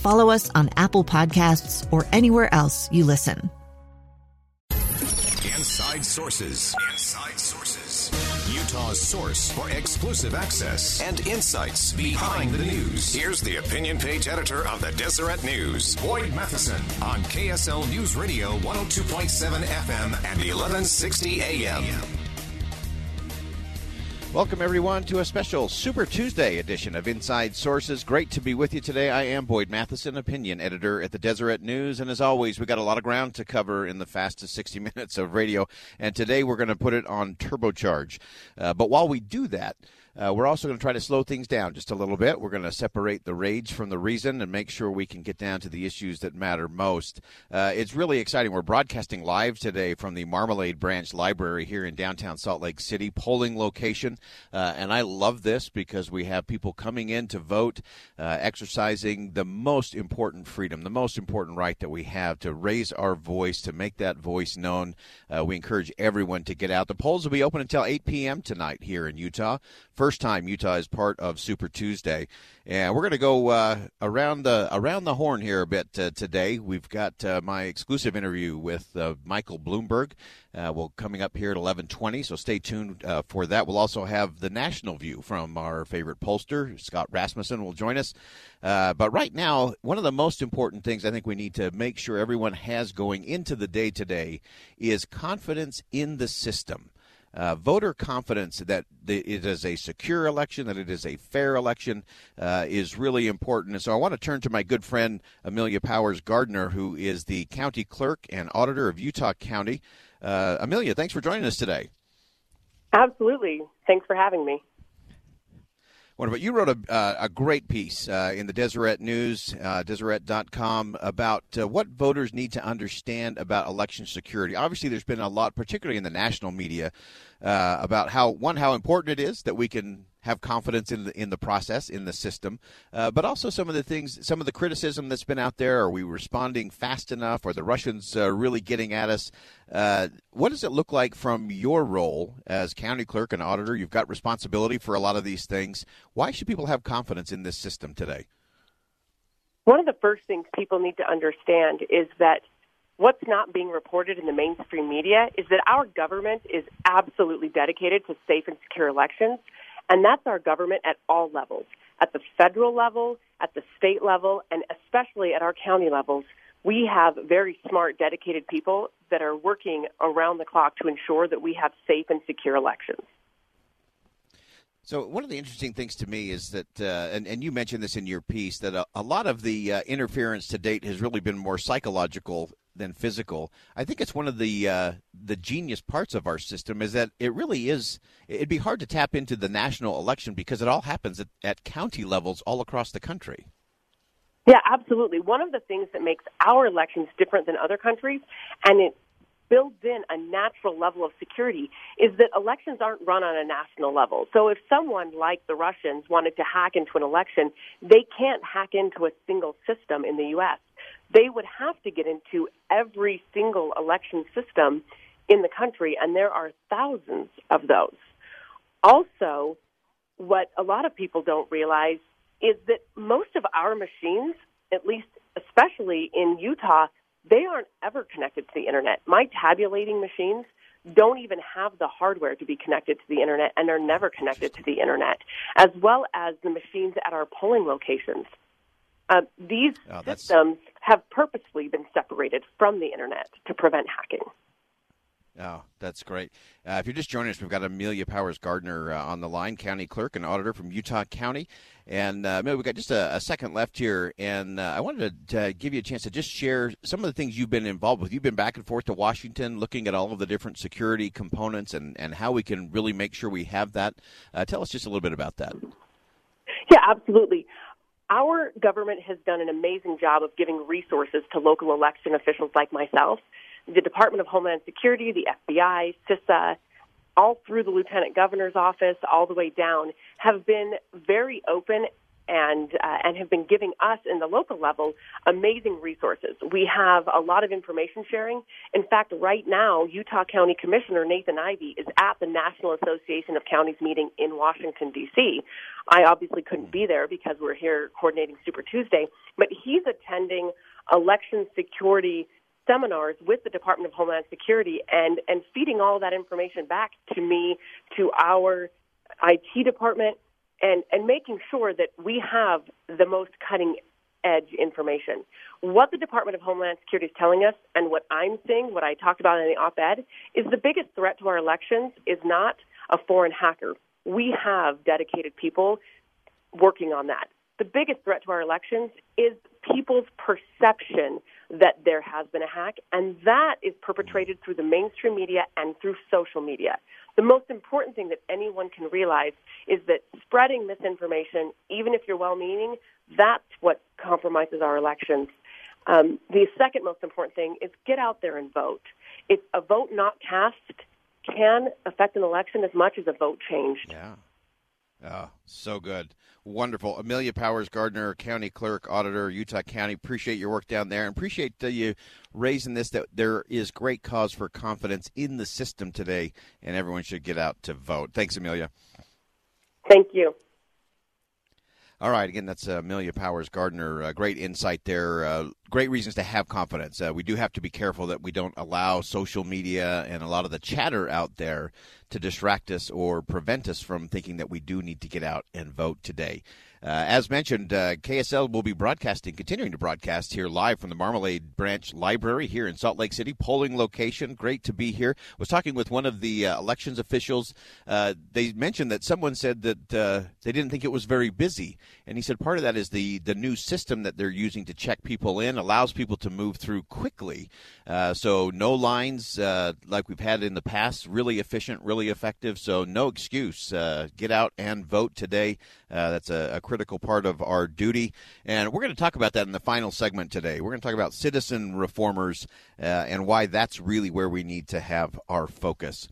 follow us on Apple Podcasts, or anywhere else you listen. Inside Sources. Inside Sources. Utah's source for exclusive access and insights behind the news. Here's the opinion page editor of the Deseret News, Boyd Matheson, on KSL News Radio 102.7 FM and 1160 AM. Welcome, everyone, to a special Super Tuesday edition of Inside Sources. Great to be with you today. I am Boyd Matheson, opinion editor at the Deseret News. And as always, we got a lot of ground to cover in the fastest 60 minutes of radio. And today we're going to put it on turbocharge. Uh, but while we do that, uh, we're also going to try to slow things down just a little bit. We're going to separate the rage from the reason and make sure we can get down to the issues that matter most. Uh, it's really exciting. We're broadcasting live today from the Marmalade Branch Library here in downtown Salt Lake City, polling location. Uh, and I love this because we have people coming in to vote, uh, exercising the most important freedom, the most important right that we have to raise our voice, to make that voice known. Uh, we encourage everyone to get out. The polls will be open until 8 p.m. tonight here in Utah first time Utah is part of Super Tuesday, and we're going to go uh, around the around the horn here a bit uh, today. We've got uh, my exclusive interview with uh, Michael Bloomberg. Uh, well, coming up here at eleven twenty, so stay tuned uh, for that. We'll also have the national view from our favorite pollster, Scott Rasmussen, will join us. but right now, one of the most important things I think we need to make sure everyone has going into the day today is confidence in the system uh, voter confidence that it is a secure election, that it is a fair election, uh, is really important. And so I want to turn to my good friend Amelia Powers Gardner, who is the county clerk and auditor of Utah County. Uh, Amelia, thanks for joining us today. Absolutely. Thanks for having me. But you wrote a, uh, a great piece uh, in the Deseret News, uh, Deseret.com, about uh, what voters need to understand about election security. Obviously, there's been a lot, particularly in the national media, uh, about how one how important it is that we can have confidence in the in the process in the system, uh, but also some of the things, some of the criticism that's been out there. Are we responding fast enough? Are the Russians uh, really getting at us? Uh, what does it look like from your role as county clerk and auditor? You've got responsibility for a lot of these things. Why should people have confidence in this system today? One of the first things people need to understand is that what's not being reported in the mainstream media is that our government is absolutely dedicated to safe and secure elections. And that's our government at all levels at the federal level, at the state level, and especially at our county levels. We have very smart, dedicated people that are working around the clock to ensure that we have safe and secure elections. So one of the interesting things to me is that, uh, and, and you mentioned this in your piece, that a, a lot of the uh, interference to date has really been more psychological than physical. I think it's one of the uh, the genius parts of our system is that it really is. It'd be hard to tap into the national election because it all happens at, at county levels all across the country. Yeah, absolutely. One of the things that makes our elections different than other countries, and it builds in a natural level of security is that elections aren't run on a national level. So if someone like the Russians wanted to hack into an election, they can't hack into a single system in the U.S. They would have to get into every single election system in the country, and there are thousands of those. Also, what a lot of people don't realize is that most of our machines, at least especially in Utah, they aren't ever connected to the internet. My tabulating machines don't even have the hardware to be connected to the internet and are never connected to the internet, as well as the machines at our polling locations. Uh, these oh, systems have purposely been separated from the internet to prevent hacking. Oh, that's great. Uh, if you're just joining us, we've got Amelia Powers Gardner uh, on the line, county clerk and auditor from Utah County. And uh, maybe we've got just a, a second left here. And uh, I wanted to, to, give you a chance to just share some of the things you've been involved with. You've been back and forth to Washington looking at all of the different security components and, and how we can really make sure we have that. Uh, tell us just a little bit about that. Yeah, absolutely. Our government has done an amazing job of giving resources to local election officials like myself the Department of Homeland Security, the FBI, CISA, all through the lieutenant governor's office, all the way down, have been very open and uh, and have been giving us in the local level amazing resources. We have a lot of information sharing. In fact, right now, Utah County Commissioner Nathan Ivie is at the National Association of Counties meeting in Washington D.C. I obviously couldn't be there because we're here coordinating Super Tuesday, but he's attending election security seminars with the Department of Homeland Security and, and feeding all that information back to me, to our IT department, and, and making sure that we have the most cutting edge information. What the Department of Homeland Security is telling us, and what I'm seeing, what I talked about in the op ed, is the biggest threat to our elections is not a foreign hacker. We have dedicated people working on that. The biggest threat to our elections is people's perception that there has been a hack, and that is perpetrated through the mainstream media and through social media. The most important thing that anyone can realize is that spreading misinformation, even if you're well meaning, that's what compromises our elections. Um, the second most important thing is get out there and vote. A vote not cast can affect an election as much as a vote changed. Yeah. Oh, so good. Wonderful. Amelia Powers Gardner, County Clerk, Auditor, Utah County. Appreciate your work down there and appreciate uh, you raising this that there is great cause for confidence in the system today and everyone should get out to vote. Thanks, Amelia. Thank you. All right. Again, that's uh, Amelia Powers Gardner. Uh, great insight there. Uh, great reasons to have confidence. We do have to be careful that we don't allow social media and a lot of the chatter out there to distract us or prevent us from thinking that we do need to get out and vote today. Uh, as mentioned, uh, KSL will be broadcasting, continuing to broadcast here live from the Marmalade Branch Library here in Salt Lake City, polling location. Great to be here. Was talking with one of the uh, elections officials. Uh, they mentioned that someone said that uh, they didn't think it was very busy, and he said part of that is the the new system that they're using to check people in allows people to move through quickly. Uh, so no lines like we've had in the past. Really efficient, really effective. So no excuse. get out and vote today. That's a, a critical part of our duty. And we're going to talk about that in the final segment today. We're going to talk about citizen reformers uh, and why that's really where we need to have our focus.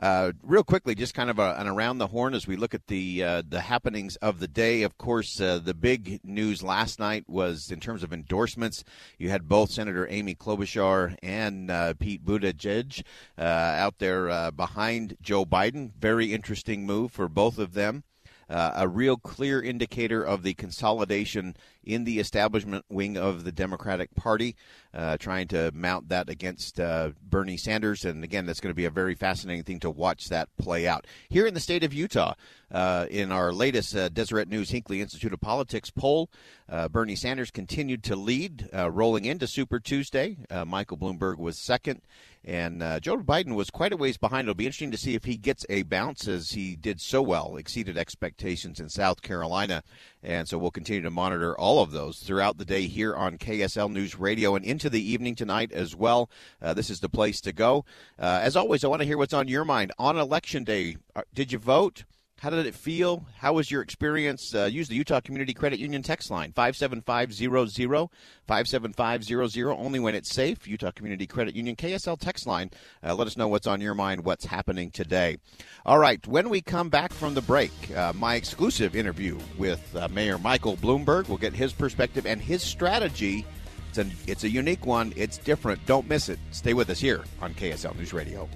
Uh, real quickly, just kind of a, an around the horn as we look at the uh, the happenings of the day. Of course, uh, the big news last night was in terms of endorsements. You had both Senator Amy Klobuchar and uh, Pete Buttigieg uh, out there uh, behind Joe Biden. Very interesting move for both of them uh, a real clear indicator of the consolidation in the establishment wing of the Democratic Party, uh, trying to mount that against uh, Bernie Sanders. And again, that's going to be a very fascinating thing to watch that play out. Here in the state of Utah, uh, in our latest uh, Deseret News Hinckley Institute of Politics poll, uh, Bernie Sanders continued to lead, uh, rolling into Super Tuesday. Michael Bloomberg was second. And uh, Joe Biden was quite a ways behind. It'll be interesting to see if he gets a bounce as he did so well, exceeded expectations in South Carolina. And so we'll continue to monitor all of those throughout the day here on KSL News Radio and into the evening tonight as well. Uh, this is the place to go. Uh, as always, I want to hear what's on your mind on Election Day. Uh, did you vote? How did it feel? How was your experience? Uh, use the Utah Community Credit Union text line 57500 57500 only when it's safe. Utah Community Credit Union KSL text line. Uh, let us know what's on your mind, what's happening today. All right, when we come back from the break, uh, my exclusive interview with uh, Mayor Michael Bloomberg. We'll get his perspective and his strategy. It's, an, it's a unique one. It's different. Don't miss it. Stay with us here on KSL News Radio.